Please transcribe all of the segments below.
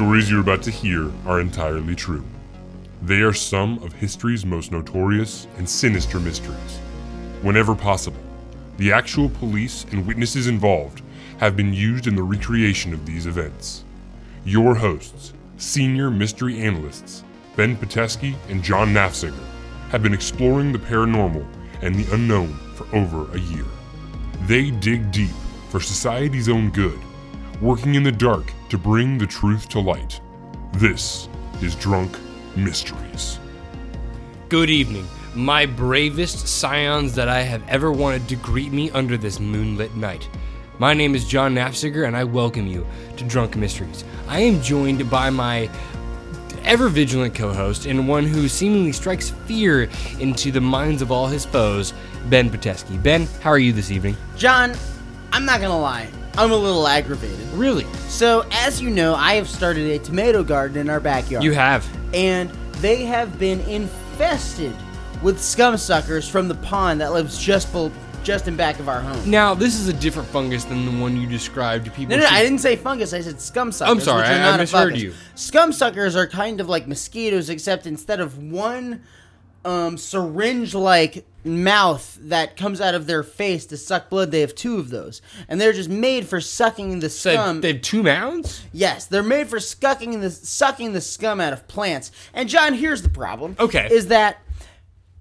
stories you're about to hear are entirely true. They are some of history's most notorious and sinister mysteries. Whenever possible, the actual police and witnesses involved have been used in the recreation of these events. Your hosts, senior mystery analysts Ben Pateski and John Nafziger, have been exploring the paranormal and the unknown for over a year. They dig deep for society's own good, working in the dark to bring the truth to light. This is Drunk Mysteries. Good evening, my bravest scions that I have ever wanted to greet me under this moonlit night. My name is John Nafziger, and I welcome you to Drunk Mysteries. I am joined by my ever vigilant co host and one who seemingly strikes fear into the minds of all his foes, Ben Pateski. Ben, how are you this evening? John, I'm not gonna lie, I'm a little aggravated. Really? So, as you know, I have started a tomato garden in our backyard. You have. And they have been infested with scum suckers from the pond that lives just bel just in back of our home. Now, this is a different fungus than the one you described. To people No, no, should- I didn't say fungus. I said scum suckers. sorry, which are I- I misheard you. Scum suckers are kind of like mosquitoes, except instead of one um, syringe-like mouth that comes out of their face to suck blood, they have two of those, and they're just made for sucking the scum. So they have two mounds? Yes, they're made for sucking the sucking the scum out of plants. And John, here's the problem. Okay. Is that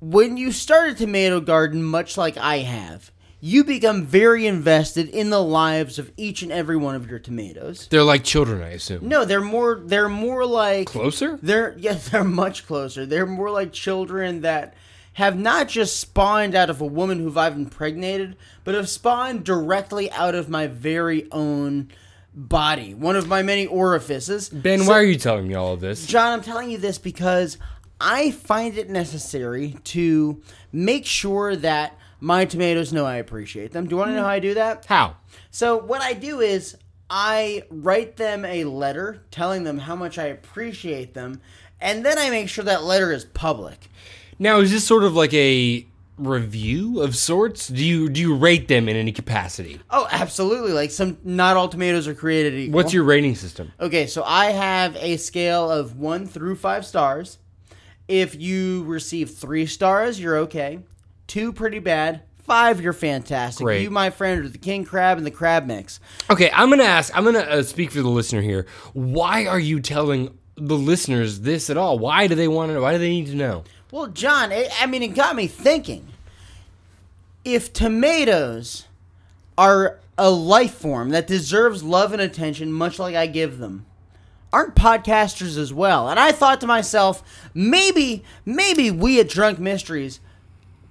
when you start a tomato garden much like I have, you become very invested in the lives of each and every one of your tomatoes. They're like children, I assume. No, they're more they're more like Closer? they're yes, they're much closer. They're more like children that have not just spawned out of a woman who I've impregnated, but have spawned directly out of my very own body, one of my many orifices. Ben, So- why are you telling me all of this? John, I'm telling you this because I find it necessary to make sure that my tomatoes know I appreciate them. Do you want to know how I do that? How? So what I do is I write them a letter telling them how much I appreciate them, and then I make sure that letter is public. Now, is this sort of like a review of sorts? Do you do you rate them in any capacity? Oh, absolutely. Like some not all tomatoes are created equal. What's your rating system? Okay, so I have a scale of 1 through 5 stars. If you receive 3 stars, you're okay. 2 pretty bad. 5 you're fantastic. Great. You my friend are the king crab and the crab mix. Okay, I'm gonna ask. I'm gonna uh, speak for the listener here. Why are you telling the listeners this at all? Why do they want to know? Why do they need to know? Well, John, it, I mean, it got me thinking. If tomatoes are a life form that deserves love and attention, much like I give them, aren't podcasters as well? And I thought to myself, maybe, maybe we at Drunk Mysteries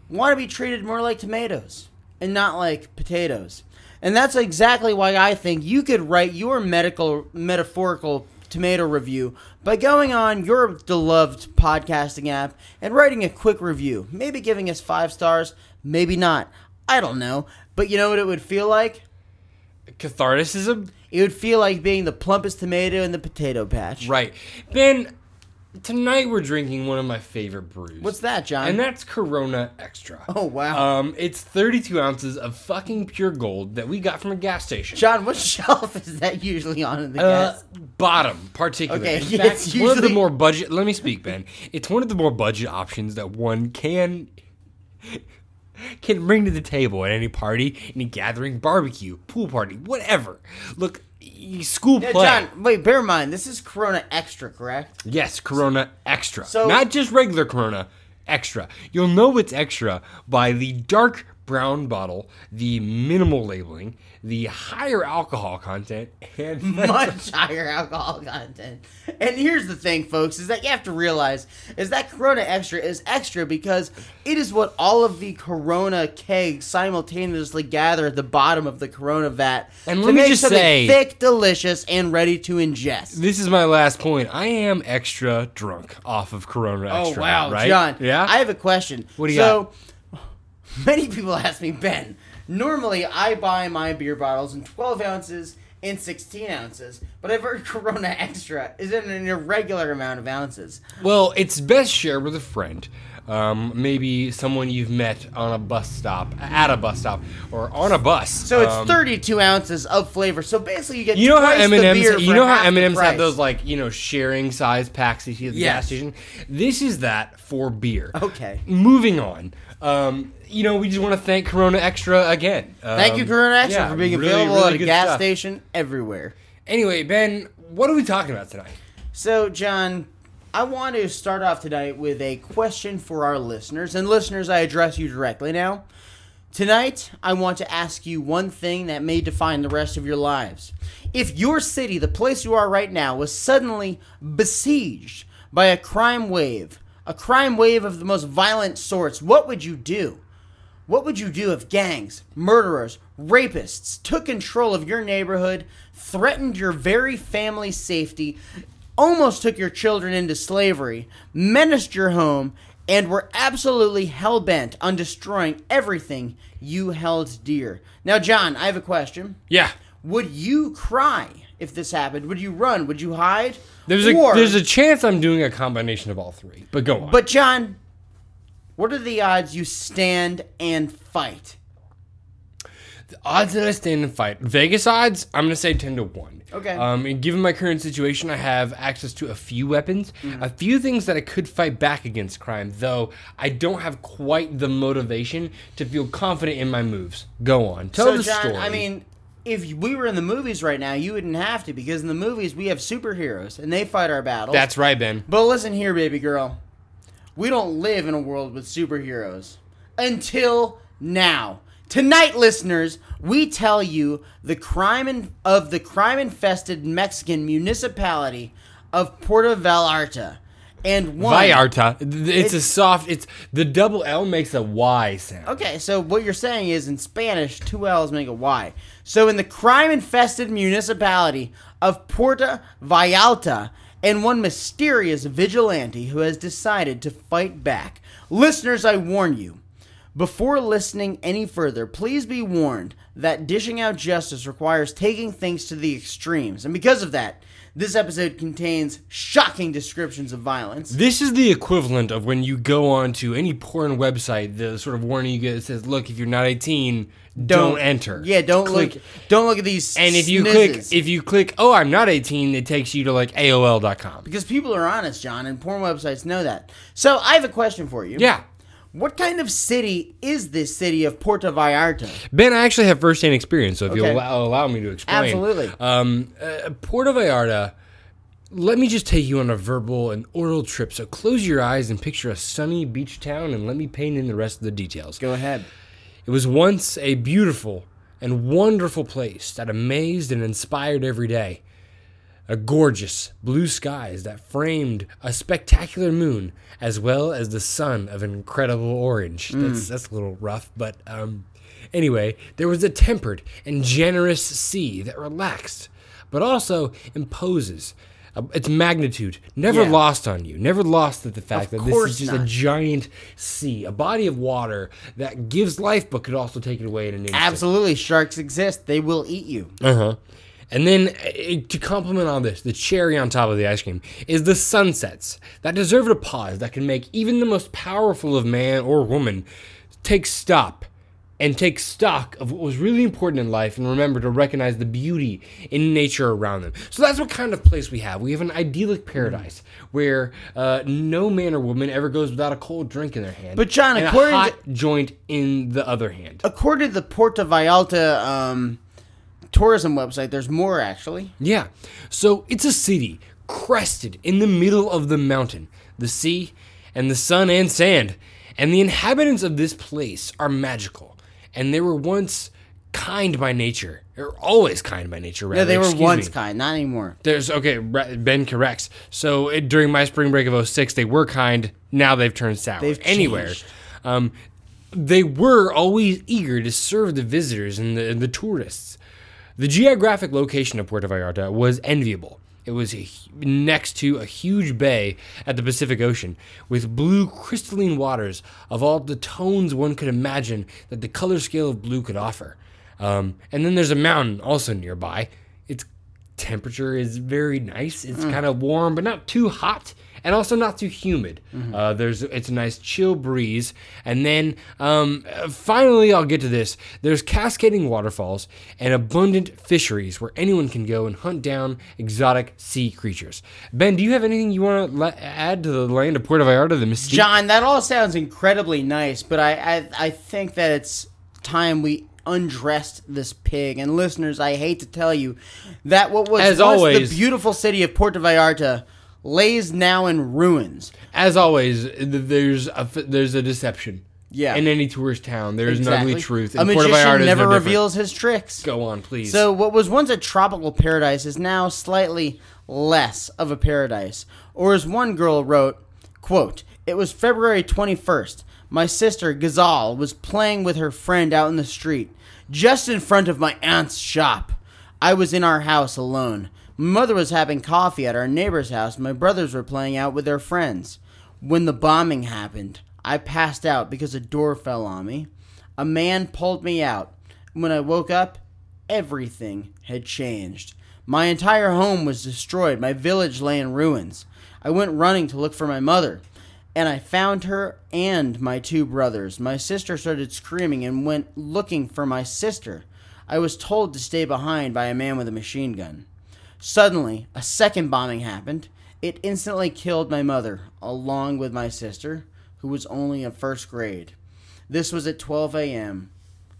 want to be treated more like tomatoes and not like potatoes. And that's exactly why I think you could write your medical metaphorical tomato review by going on your beloved podcasting app and writing a quick review. Maybe giving us 5 stars, maybe not. I don't know. But you know what it would feel like? Catharticism, It would feel like being the plumpest tomato in the potato patch. right? Ben, tonight we're drinking one of my favorite brews. What's that, John? And that's Corona Extra. Oh, wow. Um, it's 32 ounces of fucking pure gold that we got from a gas station. John, what shelf is that usually on in the Uh, gas? bottom, particularly. Okay, In yeah, fact, it's it's one of the usually- more budget. Let me speak, Ben. It's one of the more budget options that one can can bring to the table at any party, any gathering, barbecue, pool party, whatever. Look, school play. John, wait, bear in mind, this is Corona Extra, correct? Yes, Corona Extra. So- Not just regular Corona, Extra. You'll know it's extra by the dark brown bottle, the minimal labeling, the higher alcohol content, and much higher alcohol content. And here's the thing, folks, is that you have to realize is that Corona Extra is extra because it is what all of the Corona kegs simultaneously gather at the bottom of the Corona vat And to let me make just something say- thick, delicious, and ready to ingest. This is my last point. I am extra drunk off of Corona oh, Extra. Oh wow, right? John! Yeah. I have a question. What do you so, many people ask me, Ben. Normally, I buy my beer bottles in 12 ounces and 16 ounces, but I've heard Corona Extra is in an irregular amount of ounces. well, it's best shared with a friend. um, maybe someone you've met on a bus stop, at a bus stop, or on a bus. So it's Um, 32 ounces of flavor. So basically, you get You know how M and M's beer You know how M and M's have those like you know sharing size packs you see at the Yes. gas station. This is that for beer. Okay. Moving on. Um, you know, we just want to thank Corona Extra again. Thank you, Um, Corona Extra, yeah, for being really, available really at a good gas stuff. station everywhere. Anyway, Ben, what are we talking about tonight? So, John, I want to start off tonight with a question for our listeners. And listeners, I address you directly now. Tonight, I want to ask you one thing that may define the rest of your lives. If your city, the place you are right now, was suddenly besieged by a crime wave, a crime wave of the most violent sorts, what would you do? What would you do if gangs, murderers, rapists took control of your neighborhood, threatened your very family's safety, almost took your children into slavery, menaced your home, and were absolutely hell bent on destroying everything you held dear? Now, John, I have a question. Yeah. Would you cry if this happened? Would you run? Would you hide? There's a Or- there's a chance I'm doing a combination of all three. But go on. But John, what are the odds you stand and fight? The odds that I stand and fight. Vegas odds, I'm gonna say ten to one. Okay. Um, and given my current situation, I have access to a few weapons, Mm-hmm. a few things that I could fight back against crime. Though I don't have quite the motivation to feel confident in my moves. Go on, tell so, the John, story. I mean, if we were in the movies right now, you wouldn't have to because in the movies we have superheroes and they fight our battles. that's right, Ben. But listen here, baby girl. We don't live in a world with superheroes until now. Tonight, listeners, we tell you the crime in, of the crime-infested Mexican municipality of Puerto Vallarta, and one. Vallarta. It's, a soft. It's the double L makes a Y sound. Okay, so what you're saying is in Spanish, two L's make a Y. So in the crime infested municipality of Puerto Vallarta, and one mysterious vigilante who has decided to fight back. Listeners, I warn you. Before listening any further, please be warned that dishing out justice requires taking things to the extremes. And because of that, this episode contains shocking descriptions of violence. This is the equivalent of when you go on to any porn website, the sort of warning you get that says, "Look, if you're not 18, don't, enter." Yeah, don't Click- look. Don't look at these. And if you snizzes. click, if you click, "Oh, I'm not 18," it takes you to like AOL.com. because people are honest, John, and porn websites know that. So I have a question for you. Yeah, What kind of city is this city of Puerto Vallarta? Ben, I actually have firsthand experience, so if Okay. you'll allow, allow me to explain. Absolutely. Um, uh, Puerto Vallarta. Let me just take you on a verbal and oral trip. So close your eyes and picture a sunny beach town, and let me paint in the rest of the details. Go ahead. It was once a beautiful and wonderful place that amazed and inspired every day. A gorgeous blue skies that framed a spectacular moon, as well as the sun of incredible orange. That's that's a little rough, but um, anyway, there was a tempered and generous sea that relaxed, but also imposes. Uh, its magnitude never Yeah. lost on you, never lost at the fact Of that this is just not. a giant sea, a body of water that gives life but could also take it away in an instant. Absolutely, sharks exist. They will eat you. Uh huh. And then uh, to complement all this, the cherry on top of the ice cream is the sunsets that deserve a pause that can make even the most powerful of man or woman take stop and take stock of what was really important in life and remember to recognize the beauty in nature around them. So that's what kind of place we have. We have an idyllic paradise where uh, no man or woman ever goes without a cold drink in their hand. But, John, and according a to- hot joint in the other hand. According to the Puerto Vallarta um, tourism website, there's more actually. Yeah. So it's a city crested in the middle of the mountain, the sea, and the sun and sand. And the inhabitants of this place are magical. And they were once kind by nature. Or always kind by nature, rather. Yeah, they were excuse once me. kind, not anymore. There's okay. Ben corrects. So it, during my spring break of 06, they were kind. Now they've turned sour. They've Anywhere, um, they were always eager to serve the visitors and the, and the tourists. The geographic location of Puerto Vallarta was enviable. It was next to a huge bay at the Pacific Ocean with blue crystalline waters of all the tones one could imagine that the color scale of blue could offer. Um, and then there's a mountain also nearby. Its temperature is very nice. It's kind of warm, but not too hot and also not too humid. Uh, there's it's a nice chill breeze, and then um, finally I'll get to this. There's cascading waterfalls and abundant fisheries where anyone can go and hunt down exotic sea creatures. Ben, do you have anything you want to add to the land of Puerto Vallarta, the mystique? John, that all sounds incredibly nice, but I, I I think that it's time we undressed this pig. And listeners, I hate to tell you that what was As always- the beautiful city of Puerto Vallarta lays now in ruins. As always, there's a there's a deception. Yeah. In any tourist town, there is an ugly truth. A and magician Vallarta never no different. reveals his tricks. Go on, please. So, what was once a tropical paradise is now slightly less of a paradise. Or, as one girl wrote, quote, It was February 21st. My sister, Gazal, was playing with her friend out in the street, just in front of my aunt's shop. I was in our house alone. My mother was having coffee at our neighbor's house. My brothers were playing out with their friends. When the bombing happened, I passed out because a door fell on me. A man pulled me out. When I woke up, everything had changed. My entire home was destroyed. My village lay in ruins. I went running to look for my mother, and I found her and my two brothers. My sister started screaming and went looking for my sister. I was told to stay behind by a man with a machine gun. Suddenly, a second bombing happened. It instantly killed my mother, along with my sister, who was only in first grade. This was at 12 a.m.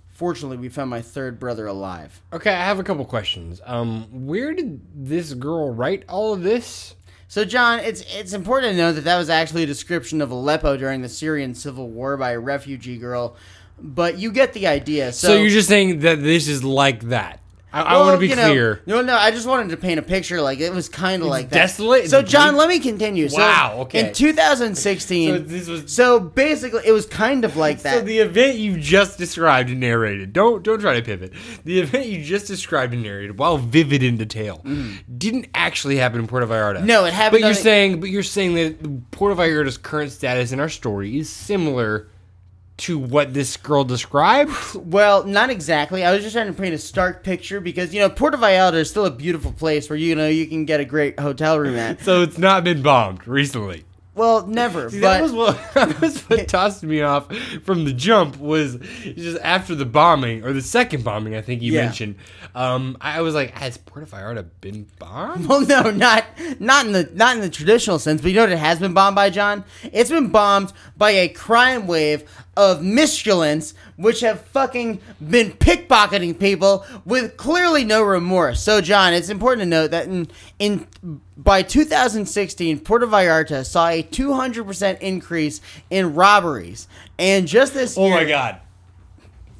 Fortunately, we found my third brother alive. okay, I have a couple questions. Um, where did this girl write all of this? So, John, it's it's important to know that that was actually a description of Aleppo during the Syrian civil war by a refugee girl, but you get the idea. So, So, you're just saying that this is like that. I, I Well, want to be you know, clear. no, no, I just wanted to paint a picture. Like it was kind of like that. desolate? So, John, let me continue. So, Wow, okay. In 2016, So so, this was- basically, it was kind of like that. So the event you just described and narrated, don't don't try to pivot. The event you just described and narrated, while vivid in detail, mm-hmm. didn't actually happen in Puerto Vallarta. No, it happened But you're the- saying, but you're saying that Puerto Vallarta's current status in our story is similar to what this girl described. Well, not exactly. I was just trying to paint a stark picture because you know Puerto Vallarta is still a beautiful place where you know you can get a great hotel room at. So it's not been bombed recently. Well, never. See, but that was what that was what tossed me off from the jump was just after the bombing or the second bombing I think you Yeah. mentioned. Um, I was like, has Puerto Vallarta been bombed? well, no, not not in the not in the traditional sense. But you know what it has been bombed by, John? It's been bombed by a crime wave of miscreants which have fucking been pickpocketing people with clearly no remorse. So, John, it's important to note that in in by 2016, Puerto Vallarta saw a 200% increase in robberies, and just this Oh year, my god.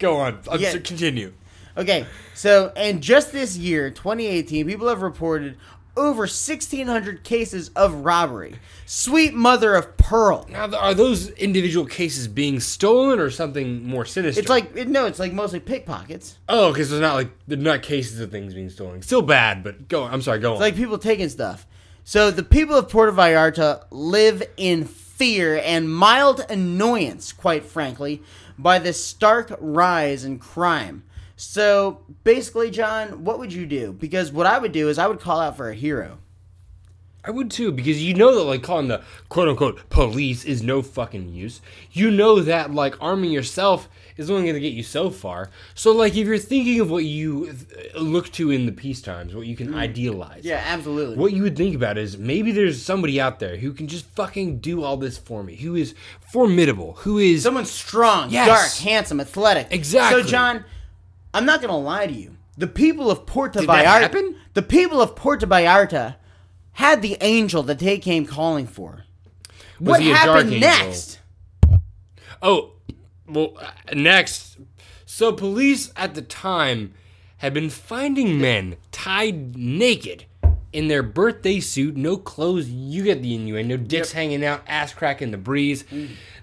Go on. I'm Yeah. continue. Okay, so and just this year, 2018, people have reported over 1,600 cases of robbery. Sweet mother of pearl. Now, are those individual cases being stolen or something more sinister? It's like it, no, it's like mostly pickpockets. oh, because they're not like they're not cases of things being stolen. Still bad, but go. I'm sorry. Go on. Like people taking stuff. So the people of Puerto Vallarta live in fear and mild annoyance, quite frankly, by this stark rise in crime. So basically, John, what would you do? Because what I would do is I would call out for a hero. I would too, because you know that like calling the quote unquote police is no fucking use. You know that like arming yourself is only going to get you so far. So like if you're thinking of what you look to in the peace times, what you can mm. idealize. Yeah, absolutely. What you would think about is maybe there's somebody out there who can just fucking do all this for me, who is formidable, who is Someone strong, Yes. dark, handsome, athletic. Exactly. So, John, I'm not gonna lie to you. The people of Puerto Did Vallarta, the people of Puerto Vallarta, had the angel that they came calling for. what he a happened angel? next? Oh, well, next. So, police at the time had been finding men tied naked in their birthday suit, no clothes. You get the innuendo, dicks hanging out, ass crack in the breeze.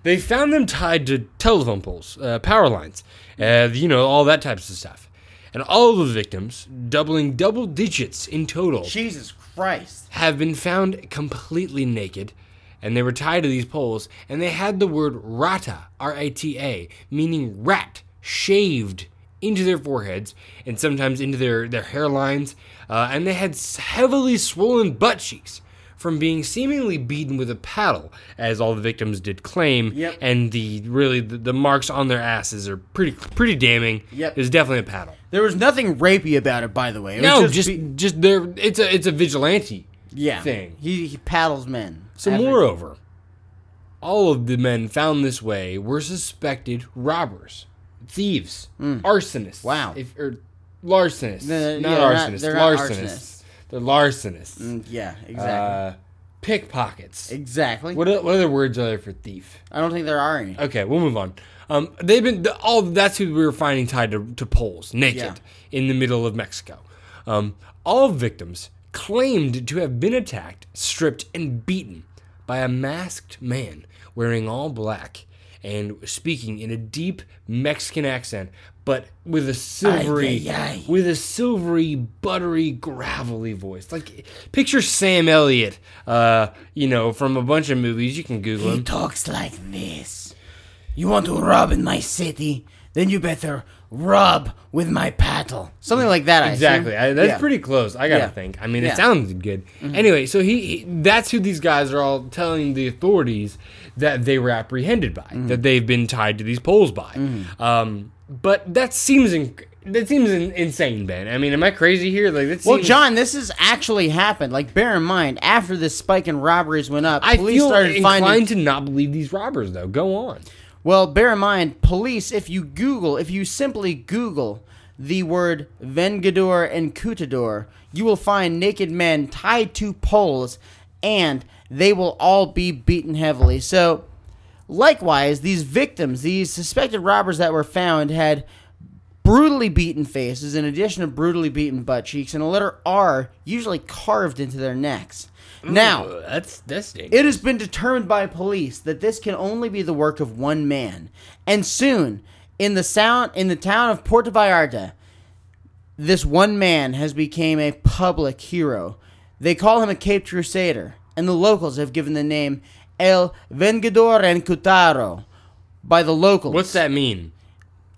They found them tied to telephone poles, uh, power lines, uh, you know, all that types of stuff. And all of the victims, doubling double digits in total, Jesus Christ! have been found completely naked, and they were tied to these poles, and they had the word rata, R A T A, meaning rat, shaved into their foreheads and sometimes into their, their hairlines, uh, and they had heavily swollen butt cheeks. From being seemingly beaten with a paddle, as all the victims did claim. Yep. And the really the, the marks on their asses are pretty pretty damning. Yep. It was definitely a paddle. There was nothing rapey about it, by the way. It was No, just be- just there. It's a it's a vigilante yeah. thing. He, he paddles men. So After- moreover, all of the men found this way were suspected robbers, thieves, arsonists. Hmm. Wow. If, or larcenists. No, not yeah, not- arsonists. not larcenists. arsonists. They're larcenists. Mm, yeah, exactly. Uh, pickpockets. exactly. What, what other words are there for thief? I don't think there are any. Okay, we'll move on. Um, they've been all. That's who we were finding tied to, to poles, naked, Yeah. in the middle of Mexico. Um, all victims claimed to have been attacked, stripped, and beaten by a masked man wearing all black and speaking in a deep Mexican accent, but with a silvery, Ay, ay, ay. with a silvery, buttery, gravelly voice. Like picture Sam Elliott, uh, you know, from a bunch of movies. You can Google him. He talks like this. You want to rob in my city? Then you better rob with my paddle. Something like that, I. Exactly. I, that's Yeah. pretty close. I gotta Yeah. think. I mean, Yeah. Mm-hmm. it sounds good. Anyway, so he, he- that's who these guys are all telling the authorities that they were apprehended by, Mm-hmm. that they've been tied to these poles by. Um, but that seems that seems in, insane, Ben. I mean, am I crazy here? Like, that Well, John, this has actually happened. Like, bear in mind, after this spike in robberies went up, I police feel started inclined finding. to not believe these robbers, though. Go on. Well, bear in mind, police, if you Google, if you simply Google the word Vengador and Cutador, you will find naked men tied to poles, and they will all be beaten heavily. So, likewise, these victims, these suspected robbers that were found, had brutally beaten faces, in addition to brutally beaten butt cheeks, and a letter R usually carved into their necks. Now, Uh, that's that's dangerous. it has been determined by police that this can only be the work of one man. And soon, in the sound in the town of Puerto Vallarta, this one man has become a public hero. They call him a Cape Crusader, and the locals have given the name El Vengador en Cutaro by the locals. What's that mean?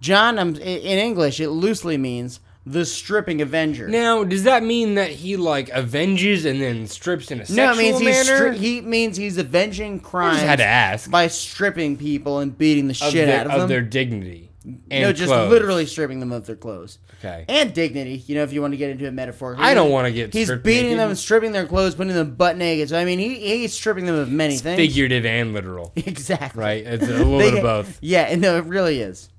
John, um, i- in English, it loosely means the stripping avenger. Now, does that mean that he like avenges and then strips in a sexual no, it means he's manner? stri- he means he's avenging crimes. had to ask. by stripping people and beating the of, shit their, out of, of them. their dignity. And no, just clothes. literally stripping them of their clothes. Okay. And dignity, you know, if you want to get into a metaphor. I don't wanna get He's beating naked. them, stripping their clothes, putting them butt naked. So I mean, he, he's stripping them of many things. Figurative and literal. Exactly. Right? It's a little They bit of both. Yeah, no, it really is.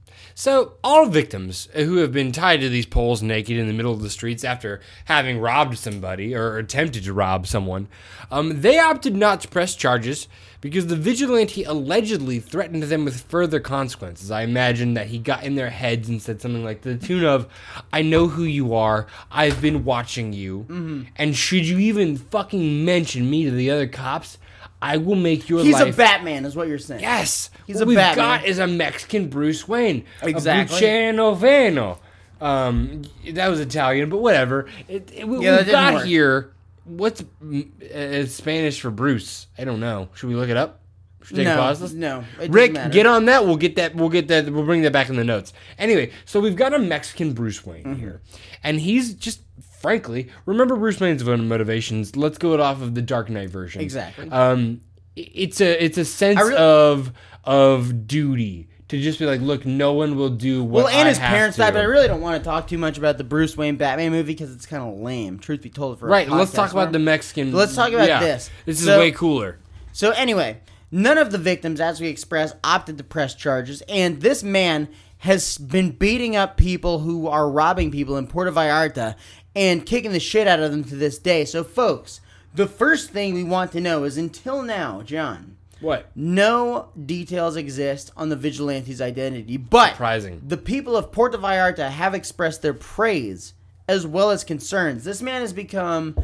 So, all victims who have been tied to these poles naked in the middle of the streets after having robbed somebody or attempted to rob someone, um, they opted not to press charges because the vigilante allegedly threatened them with further consequences. I imagine that he got in their heads and said something like the tune of, I know who you are, I've been watching you, Mm-hmm. and should you even fucking mention me to the other cops, I will make your He's life a Batman, is what you're saying. Yes, He's what a we've Batman. got is a Mexican Bruce Wayne, Exactly. Luciano. Um, that was Italian, but whatever. It, it, what Yeah, didn't got work. here. What's mm, uh, Spanish for Bruce? I don't know. Should we look it up? Should we take a No? No. Rick, get on that. We'll get that. We'll get that. We'll bring that back in the notes. Anyway, so we've got a Mexican Bruce Wayne Mm-hmm. here, and he's just frankly remember Bruce Wayne's motivations. Let's go it off of the Dark Knight version. Exactly. Um, it's a it's a sense really- of of duty to just be like, look, no one will do what. Well, and I his have parents to. died, but I really don't want to talk too much about the Bruce Wayne Batman movie because it's kind of lame. Truth be told, for a Right. Let's talk about the Mexican. Let's talk about yeah, this. This is So- way cooler. So anyway, none of the victims, as we expressed, opted to press charges, and this man has been beating up people who are robbing people in Puerto Vallarta and kicking the shit out of them to this day. So, folks, the first thing we want to know is until now, John, What? no details exist on the vigilante's identity, but Surprising. the people of Puerto Vallarta have expressed their praise as well as concerns. This man has become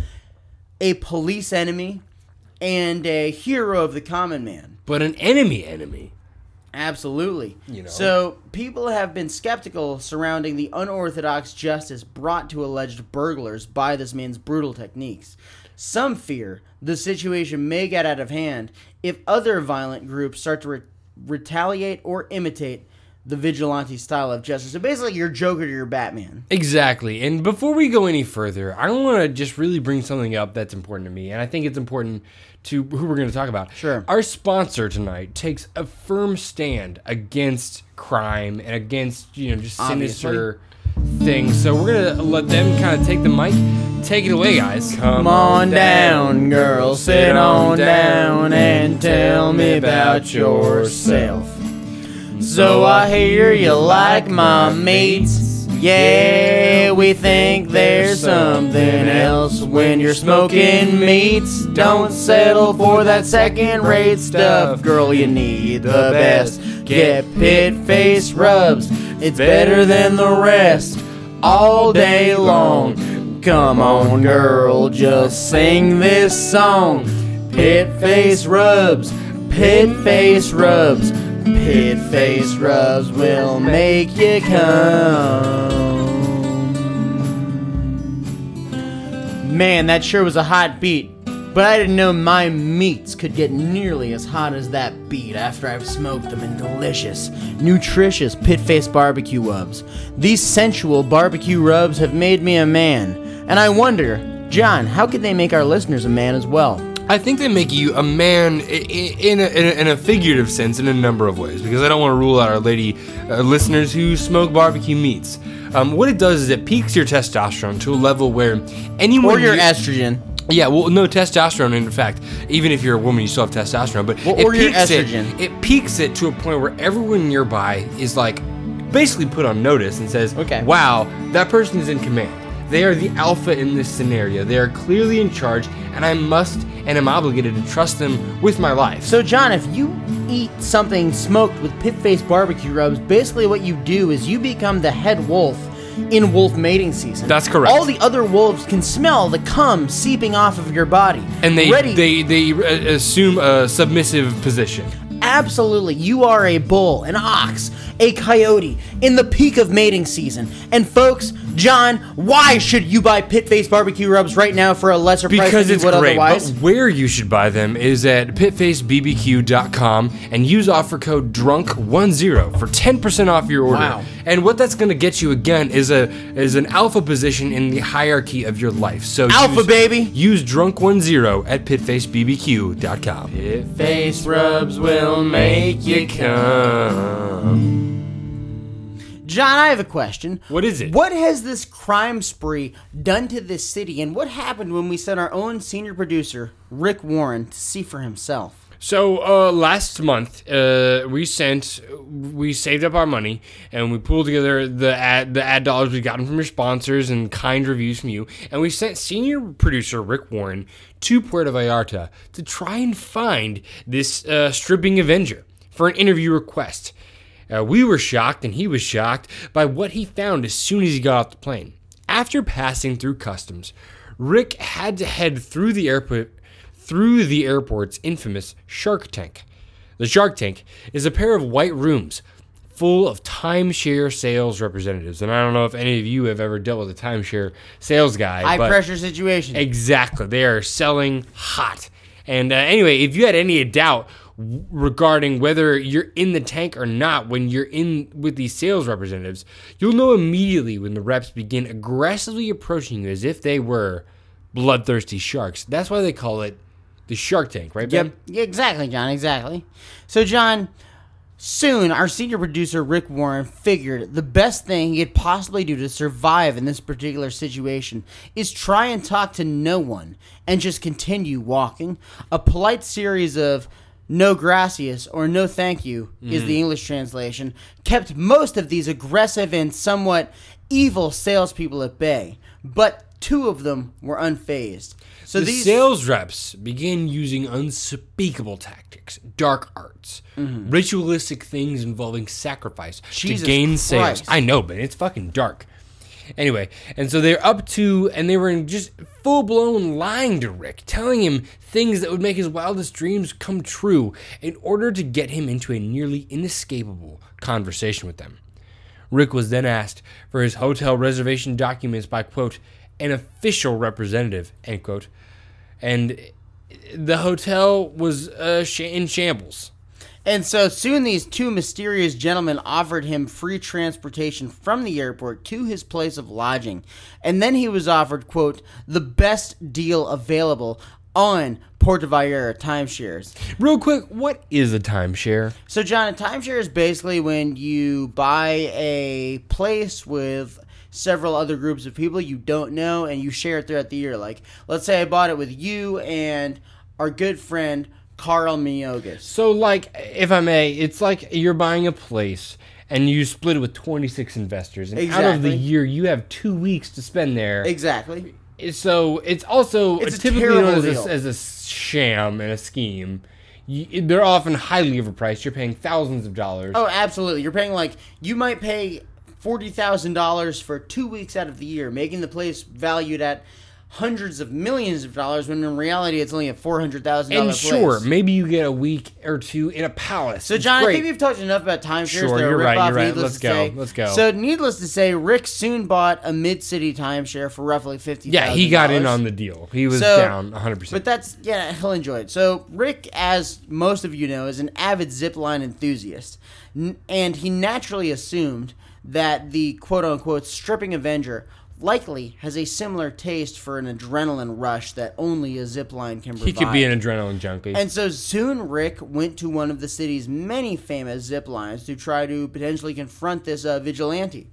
a police enemy and a hero of the common man. But an enemy enemy. Absolutely. You know. So people have been skeptical surrounding the unorthodox justice brought to alleged burglars by this man's brutal techniques. Some fear the situation may get out of hand if other violent groups start to re- retaliate or imitate the vigilante style of justice. So basically, you're Joker to your Batman. Exactly. And before we go any further, I want to just really bring something up that's important to me. And I think it's important to who we're going to talk about. Sure. Our sponsor tonight takes a firm stand against crime and against, you know, just sinister things. So we're going to let them kind of take the mic. Take it away, guys. Come on down, girl, sit on down and tell me about yourself. So I hear you like my mates. Yeah, we think there's something else when you're smoking meats. Don't settle for that second rate stuff, girl. You need the best. Get pit face rubs, it's better than the rest all day long. Come on, girl, just sing this song. Pit face rubs, pit face rubs, pit face rubs will make you come. Man, that sure was a hot beat. But I didn't know my meats could get nearly as hot as that beat after I've smoked them in delicious, nutritious pit face barbecue rubs. These sensual barbecue rubs have made me a man. And I wonder, John, how could they make our listeners a man as well? I think they make you a man in a, in a, in a figurative sense in a number of ways because I don't want to rule out our lady uh, listeners who smoke barbecue meats. Um, what it does is it peaks your testosterone to a level where anyone Or your you- estrogen. Yeah, well, no testosterone. In fact, even if you're a woman, you still have testosterone. But Well, it or your peaks it. It peaks it to a point where everyone nearby is like, basically put on notice and says, Okay. wow, that person is in command. They are the alpha in this scenario. They are clearly in charge, and I must and am obligated to trust them with my life." So, John, if you eat something smoked with pit face barbecue rubs, basically what you do is you become the head wolf in wolf mating season. That's correct. All the other wolves can smell the cum seeping off of your body. and they ready. they they uh, assume a submissive position. Absolutely, you are a bull, an ox, a coyote in the peak of mating season. And folks, John, why should you buy pit face barbecue rubs right now for a lesser price Because than you it's would great. otherwise? But where you should buy them is at pitfacebbq.com and use offer code DRUNK10 for 10% off your order. Wow. And what that's going to get you again is a is an alpha position in the hierarchy of your life. So Alpha, use, baby. Use drunk10 at pitfacebbq.com. Face rubs will make you come. John, I have a question. What is it? What has this crime spree done to this city, and what happened when we sent our own senior producer, Rick Warren, to see for himself? So uh, last month, uh, we sent, we saved up our money and we pulled together the ad, the ad dollars we've gotten from your sponsors and kind reviews from you, and we sent senior producer Rick Warren to Puerto Vallarta to try and find this uh, stripping Avenger for an interview request. Uh, we were shocked, and he was shocked by what he found as soon as he got off the plane. After passing through customs, Rick had to head through the airport through the airport's infamous Shark Tank. The Shark Tank is a pair of white rooms full of timeshare sales representatives. And I don't know if any of you have ever dealt with a timeshare sales guy. High pressure situation. Exactly. They are selling hot. And uh, anyway, if you had any doubt w- regarding whether you're in the tank or not when you're in with these sales representatives, you'll know immediately when the reps begin aggressively approaching you as if they were bloodthirsty sharks. That's why they call it the Shark Tank, right, Ben? Yep. Yeah, exactly, John. Exactly. So, John, soon our senior producer, Rick Warren, figured the best thing he could possibly do to survive in this particular situation is try and talk to no one and just continue walking. A polite series of no gracias or no thank you is the English translation, kept most of these aggressive and somewhat evil salespeople at bay. But two of them were unfazed. So the these sales reps began using unspeakable tactics, dark arts, ritualistic things involving sacrifice Mm-hmm. Jesus to gain sales. I know, but it's fucking dark. Anyway, and so they're up to, and they were in just full blown lying to Rick, telling him things that would make his wildest dreams come true in order to get him into a nearly inescapable conversation with them. Rick was then asked for his hotel reservation documents by, quote, an official representative, end quote. And the hotel was uh, in shambles. And so soon these two mysterious gentlemen offered him free transportation from the airport to his place of lodging. And then he was offered, quote, the best deal available on Puerto Vallarta timeshares. Real quick, what is a timeshare? So, John, a timeshare is basically when you buy a place with several other groups of people you don't know and you share it throughout the year. Like, let's say I bought it with you and our good friend Carl Miogas. So, like, if I may, it's like you're buying a place and you split it with 26 investors, and out of the year, you have two weeks to spend there. Exactly. So it's also It's typically known as a, as a sham and a scheme. You, they're often highly overpriced. You're paying thousands of dollars. Oh, absolutely. You're paying like you might pay forty thousand dollars for two weeks out of the year, making the place valued at hundreds of millions of dollars when in reality it's only a four hundred thousand and dollars. And sure, maybe you get a week or two in a palace. So, It's John, I think we've talked enough about timeshares. Sure, you're right, you're right. Let's go, say. let's go. So, needless to say, Rick soon bought a mid-city timeshare for roughly fifty. yeah, he got in on the deal. He was So- down one hundred percent. But that's yeah, he'll enjoy it. So Rick, as most of you know, is an avid zipline enthusiast, and he naturally assumed that the quote unquote stripping Avenger likely has a similar taste for an adrenaline rush that only a zipline can provide. He could be an adrenaline junkie. And so soon Rick went to one of the city's many famous zip lines to try to potentially confront this uh, vigilante.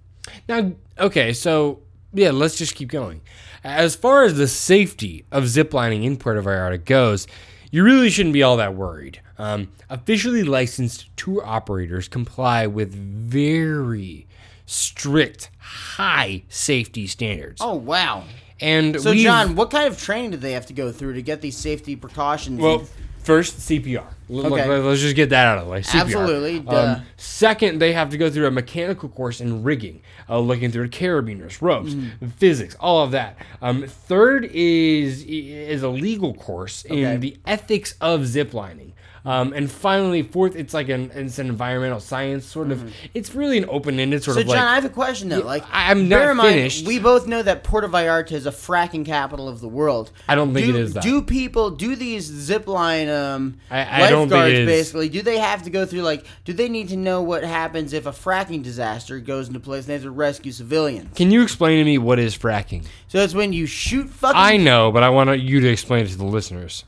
Now, okay, so yeah, let's just keep going. As far as the safety of ziplining in Puerto Vallarta goes, you really shouldn't be all that worried. Um, officially licensed tour operators comply with very strict, high safety standards. Oh wow! and So John, what kind of training did they have to go through to get these safety precautions? Well, first CPR. Okay. Let, us just get that out of the way. CPR. Absolutely. Um, second, they have to go through a mechanical course in rigging, uh, looking through carabiners, ropes, Mm-hmm. physics, all of that. Um, third is is a legal course Okay. in the ethics of ziplining. Um, and finally, fourth, it's like an it's an environmental science sort of. It's really an open ended sort Mm-hmm. So of John, I have a question though. Like, I'm bear not mind, finished. we both know that Puerto Vallarta is a fracking capital of the world. I don't think do, it is that. Do people do these zip line um, I- I don't lifeguards basically? Do they have to go through like? Do they need to know what happens if a fracking disaster goes into place and they have to rescue civilians? Can you explain to me what is fracking? So it's when you shoot fucking. I know, but I want you to explain it to the listeners.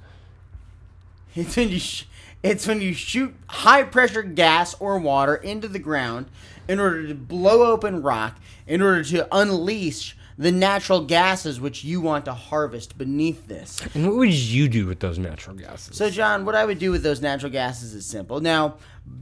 It's when you sh- it's when you shoot high pressure gas or water into the ground in order to blow open rock in order to unleash the natural gases which you want to harvest beneath this. And what would you do with those natural gases? So John, what I would do with those natural gases is simple. Now,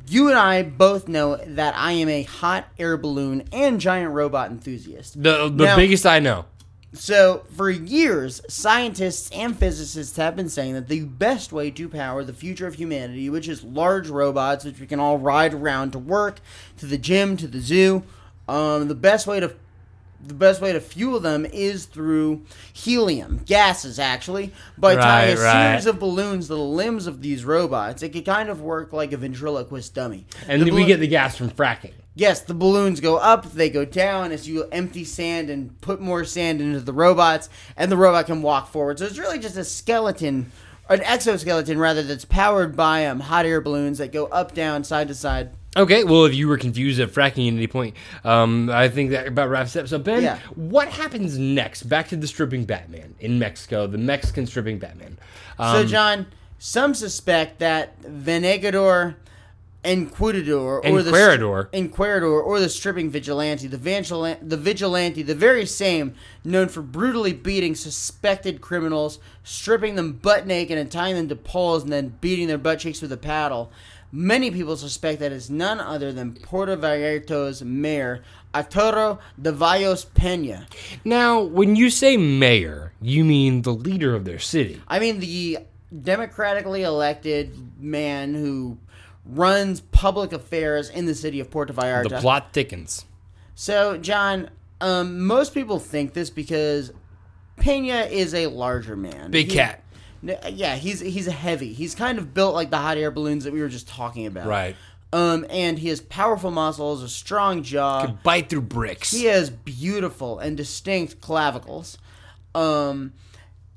you and I both know that I am a hot air balloon and giant robot enthusiast. the the Now- biggest I know. So, for years, scientists and physicists have been saying that the best way to power the future of humanity, which is large robots which we can all ride around to work, to the gym, to the zoo, um, the best way to the best way to fuel them is through helium gases actually by tying a Right, right. series of balloons to the limbs of these robots it could kind of work like a ventriloquist dummy And The we balloon- get the gas from fracking. Yes, the balloons go up, they go down as you empty sand and put more sand into the robots, and the robot can walk forward. So it's really just a skeleton, an exoskeleton rather, that's powered by um, hot air balloons that go up, down, side to side. Okay, well, if you were confused at fracking at any point, um, I think that about wraps it up. So, Ben, Yeah. what happens next? Back to the stripping Batman in Mexico, the Mexican stripping Batman. so, Um, John, some suspect that Venegador Enquistador or the or the stripping vigilante, the vigilante, the vigilante, the very same known for brutally beating suspected criminals, stripping them butt naked and tying them to poles and then beating their butt cheeks with a paddle. Many people suspect that it's none other than Puerto Vallarta's mayor, Arturo Dávalos Pena. now, when you say mayor, you mean the leader of their city. I mean, the democratically elected man who runs public affairs in the city of Puerto Vallarta. The plot thickens. So, John, um, most people think this because Pena is a larger man. Big He- cat. Yeah, he's he's a heavy. He's kind of built like the hot air balloons that we were just talking about. Right. Um, and he has powerful muscles, a strong jaw. Could bite through bricks. He has beautiful and distinct clavicles. Um,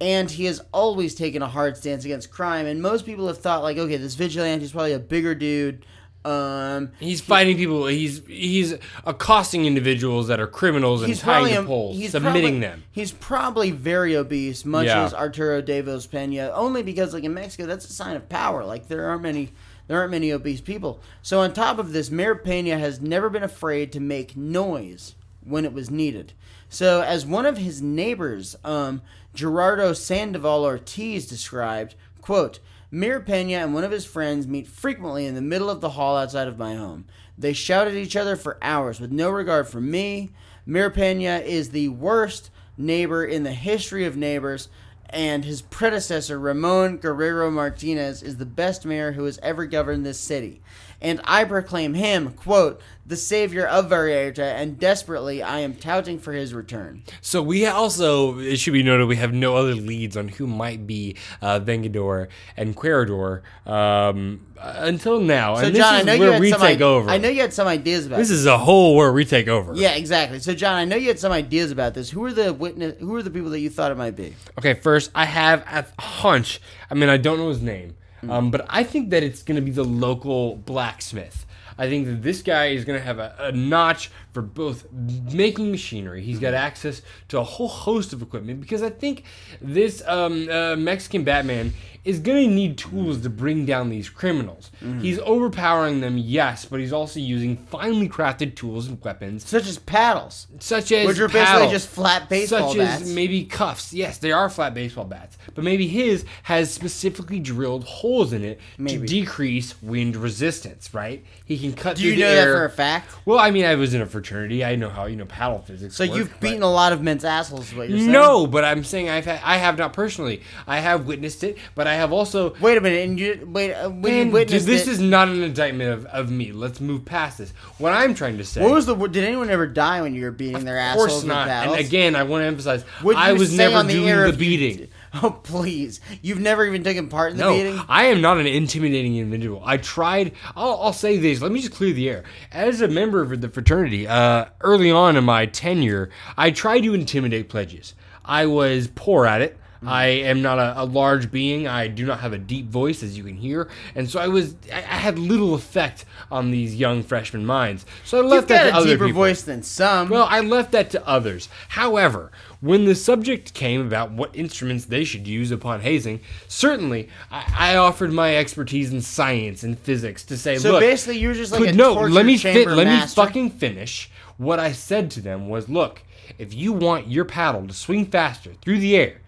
and he has always taken a hard stance against crime. And most people have thought like, okay, this vigilante is probably a bigger dude. Um, He's fighting people. He's he's accosting individuals that are criminals and tying to a- poles, he's submitting probably- them. He's probably very obese, much Yeah. as Arturo Davis Pena. Only because, like in Mexico, that's a sign of power. Like there aren't many, there aren't many obese people. So on top of this, Mayor Pena has never been afraid to make noise when it was needed. So as one of his neighbors, um, Gerardo Sandoval Ortiz described, quote. Mayor Pena and one of his friends meet frequently in the middle of the hall outside of my home. They shout at each other for hours with no regard for me. Mayor Pena is the worst neighbor in the history of neighbors, and his predecessor, Ramon Guerrero Martinez, is the best mayor who has ever governed this city. And I proclaim him, quote, the savior of Vallarta, and desperately I am touting for his return. So we also, it should be noted, we have no other leads on who might be uh, Vengador Encuerador um, until now. So, and this John, I know you had we some take i- over. I know you had some ideas about this this. is a whole where we take over. Yeah, exactly. So, John, I know you had some ideas about this. Who are the witness? Who are the people that you thought it might be? Okay, first I have a hunch. I mean, I don't know his name. Um, but I think that it's going to be the local blacksmith. I think that this guy is going to have a, a notch for both making machinery. He's got access to a whole host of equipment because I think this um, uh, Mexican Batman is going to need tools to bring down these criminals. Hmm. He's overpowering them, yes, but he's also using finely crafted tools and weapons Such as paddles, such as which are basically just flat baseball such bats. as maybe cuffs. Yes, they are flat baseball bats, but maybe his has specifically drilled holes in it Maybe. to decrease wind resistance. Right? He can cut. Do through you the know that for a fact? Well, I mean, I was in a fraternity. I know how you know paddle physics. So work, you've beaten a lot of men's assholes. Is what you're saying? No, but I'm saying I've had, I have not personally. I have witnessed it, but I have also. Wait a minute, and you wait uh, when you witnessed this it. is not an indictment of, of me. Let's move past this. What I'm trying to say. what was the? Did anyone ever die when you were beating their Of course not. paddles? And again, I want to emphasize, What'd I you was say never on the doing air the if you beating. Oh please! You've never even taken part in the No, beating. I am not an intimidating individual. I tried. I'll, I'll say this. Let me just clear the air. As a member of the fraternity, uh, early on in my tenure, I tried to intimidate pledges. I was poor at it. I am not a, a large being. I do not have a deep voice, as you can hear, and so I was. I, I had little effect on these young freshman minds. So I You've left that got to a other deeper people. voice than some. Well, I left that to others. However, when the subject came about what instruments they should use upon hazing, certainly I, I offered my expertise in science and physics to say, so look, basically, you're just like could- no, let me fit, let me fucking finish. What I said to them was, look, if you want your paddle to swing faster through the air,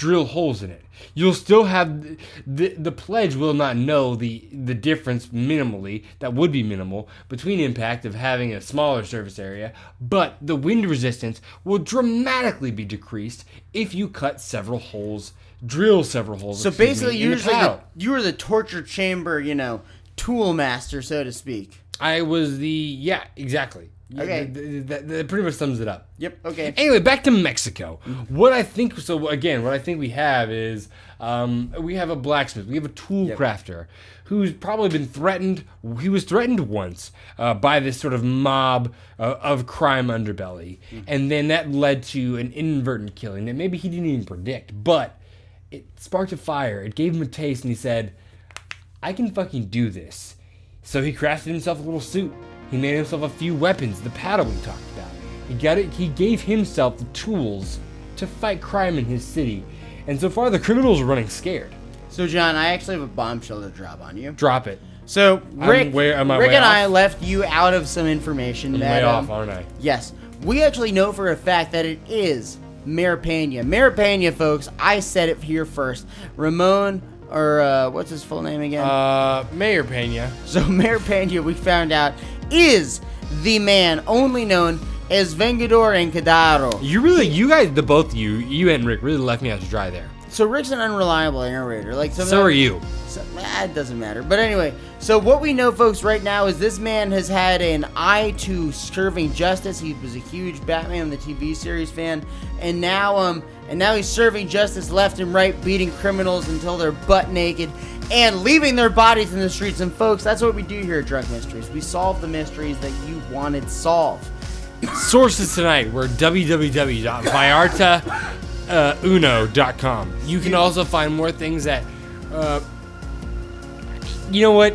drill holes in it. You'll still have the, the the pledge will not know the the difference minimally that would be minimal between impact of having a smaller surface area, but the wind resistance will dramatically be decreased if you cut several holes, drill several holes. So basically, me, you're the like the, you were the torture chamber, you know, tool master, so to speak. I was the yeah exactly. Okay. Th- th- th- that pretty much sums it up. Yep. Okay. Anyway, back to Mexico. What I think so again, what I think we have is um, we have a blacksmith, we have a tool crafter who's probably been threatened. He was threatened once uh, by this sort of mob uh, of crime underbelly, and then that led to an inadvertent killing that maybe he didn't even predict, but it sparked a fire. It gave him a taste, and he said, "I can fucking do this." So he crafted himself a little suit. He made himself a few weapons, the paddle we talked about. He got it. He gave himself the tools to fight crime in his city, and so far the criminals are running scared. So John, I actually have a bombshell to drop on you. Drop it. So Rick, way- am I Rick and I left you out of some information I'm that way um, off, aren't I? Yes, we actually know for a fact that it is Mayor Pena. Mayor Pena, folks. I said it here first. Ramon, or uh, what's his full name again? Uh, Mayor Pena. So Mayor Pena, we found out, is the man only known as Vengador Encuerador. You really, you guys, the both of you, you and Rick, really left me out to dry there. So Rick's an unreliable narrator. Like So are you. So, ah, it doesn't matter. But anyway, so what we know, folks, right now is this man has had an eye to serving justice. He was a huge Batman the TV series fan, and now um, and now he's serving justice left and right, beating criminals until they're butt naked and leaving their bodies in the streets. And folks, that's what we do here at Drunk Mysteries. We solve the mysteries that you wanted solved. Sources tonight were www.viarta uh, You can also find more things at. Uh, you know what?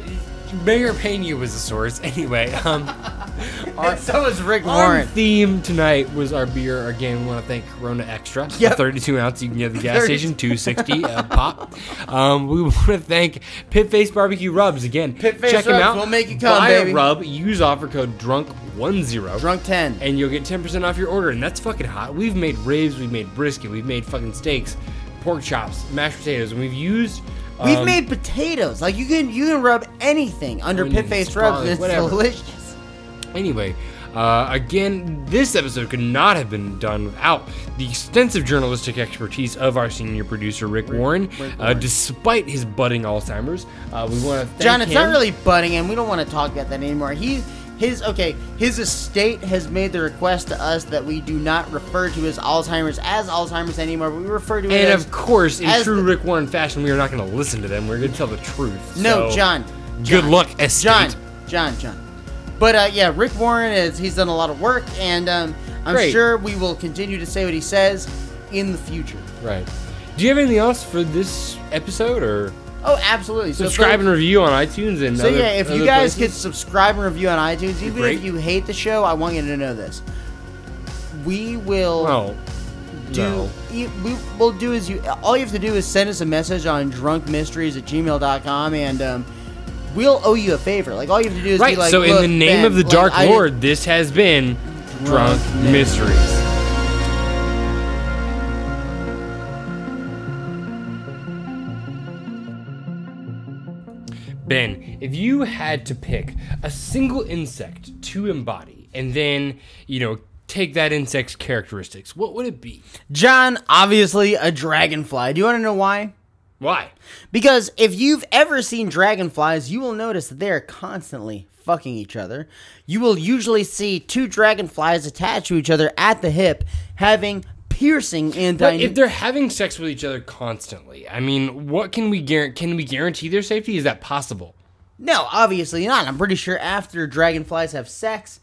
Mayor Pena was the source. Anyway, um, And so is Rick our Warren. theme tonight was our beer. Again, we want to thank Corona Extra. Yep. A 32 ounce you can get at the gas 30. station, 260 uh, pop. Um, we want to thank Pit Face Barbecue Rubs. Again, Pit Face check them out. we'll make you come, Buy baby. a rub. Use offer code DRUNK10. Drunk 10. and you'll get 10% off your order, and that's fucking hot. We've made ribs, we've made brisket, we've made fucking steaks, pork chops, mashed potatoes, and we've used. We've um, made potatoes. Like you can you can rub anything under Onions, pit face rubs and it's whatever. delicious. Anyway, uh, again, this episode could not have been done without the extensive journalistic expertise of our senior producer, Rick, Warren. Rick Uh, Warren. despite his budding Alzheimer's, uh, we want to thank John, it's him. not really butting and we don't want to talk about that anymore. He his okay, his estate has made the request to us that we do not refer to his Alzheimer's as Alzheimer's anymore. We refer to it And as of course, in true the- Rick Warren fashion, we are not going to listen to them. We're going to tell the truth. No, So, John. Good luck, estate. John. John, John. But uh, yeah, Rick Warren is he's done a lot of work and um, I'm Great. sure we will continue to say what he says in the future. Right. Do you have anything else for this episode, or Oh, absolutely. So subscribe and review on iTunes and So other- yeah, if you guys could subscribe and review on iTunes, even Great. if you hate the show, I want you to know this. We will do. no. You, we will do is you. All you have to do is send us a message on drunkmysteries at gmail.com and um, we'll owe you a favor. Like all you have to do is right. be like, so, in the name Ben, of the like, Dark I- Lord, this has been Drunk, Drunk Mysteries. Ben, if you had to pick a single insect to embody and then, you know, take that insect's characteristics, what would it be? John, obviously a dragonfly. Do you want to know why? Why? Because if you've ever seen dragonflies, you will notice that they are constantly fucking each other. You will usually see two dragonflies attached to each other at the hip, having piercing and But if they're having sex with each other constantly, I mean, what can we guarantee? Can we guarantee their safety? Is that possible? No, obviously not. I'm pretty sure after dragonflies have sex,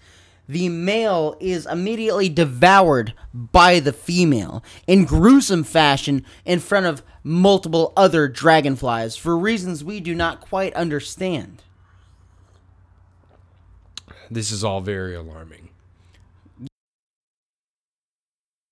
the male is immediately devoured by the female in gruesome fashion in front of multiple other dragonflies for reasons we do not quite understand. This is all very alarming.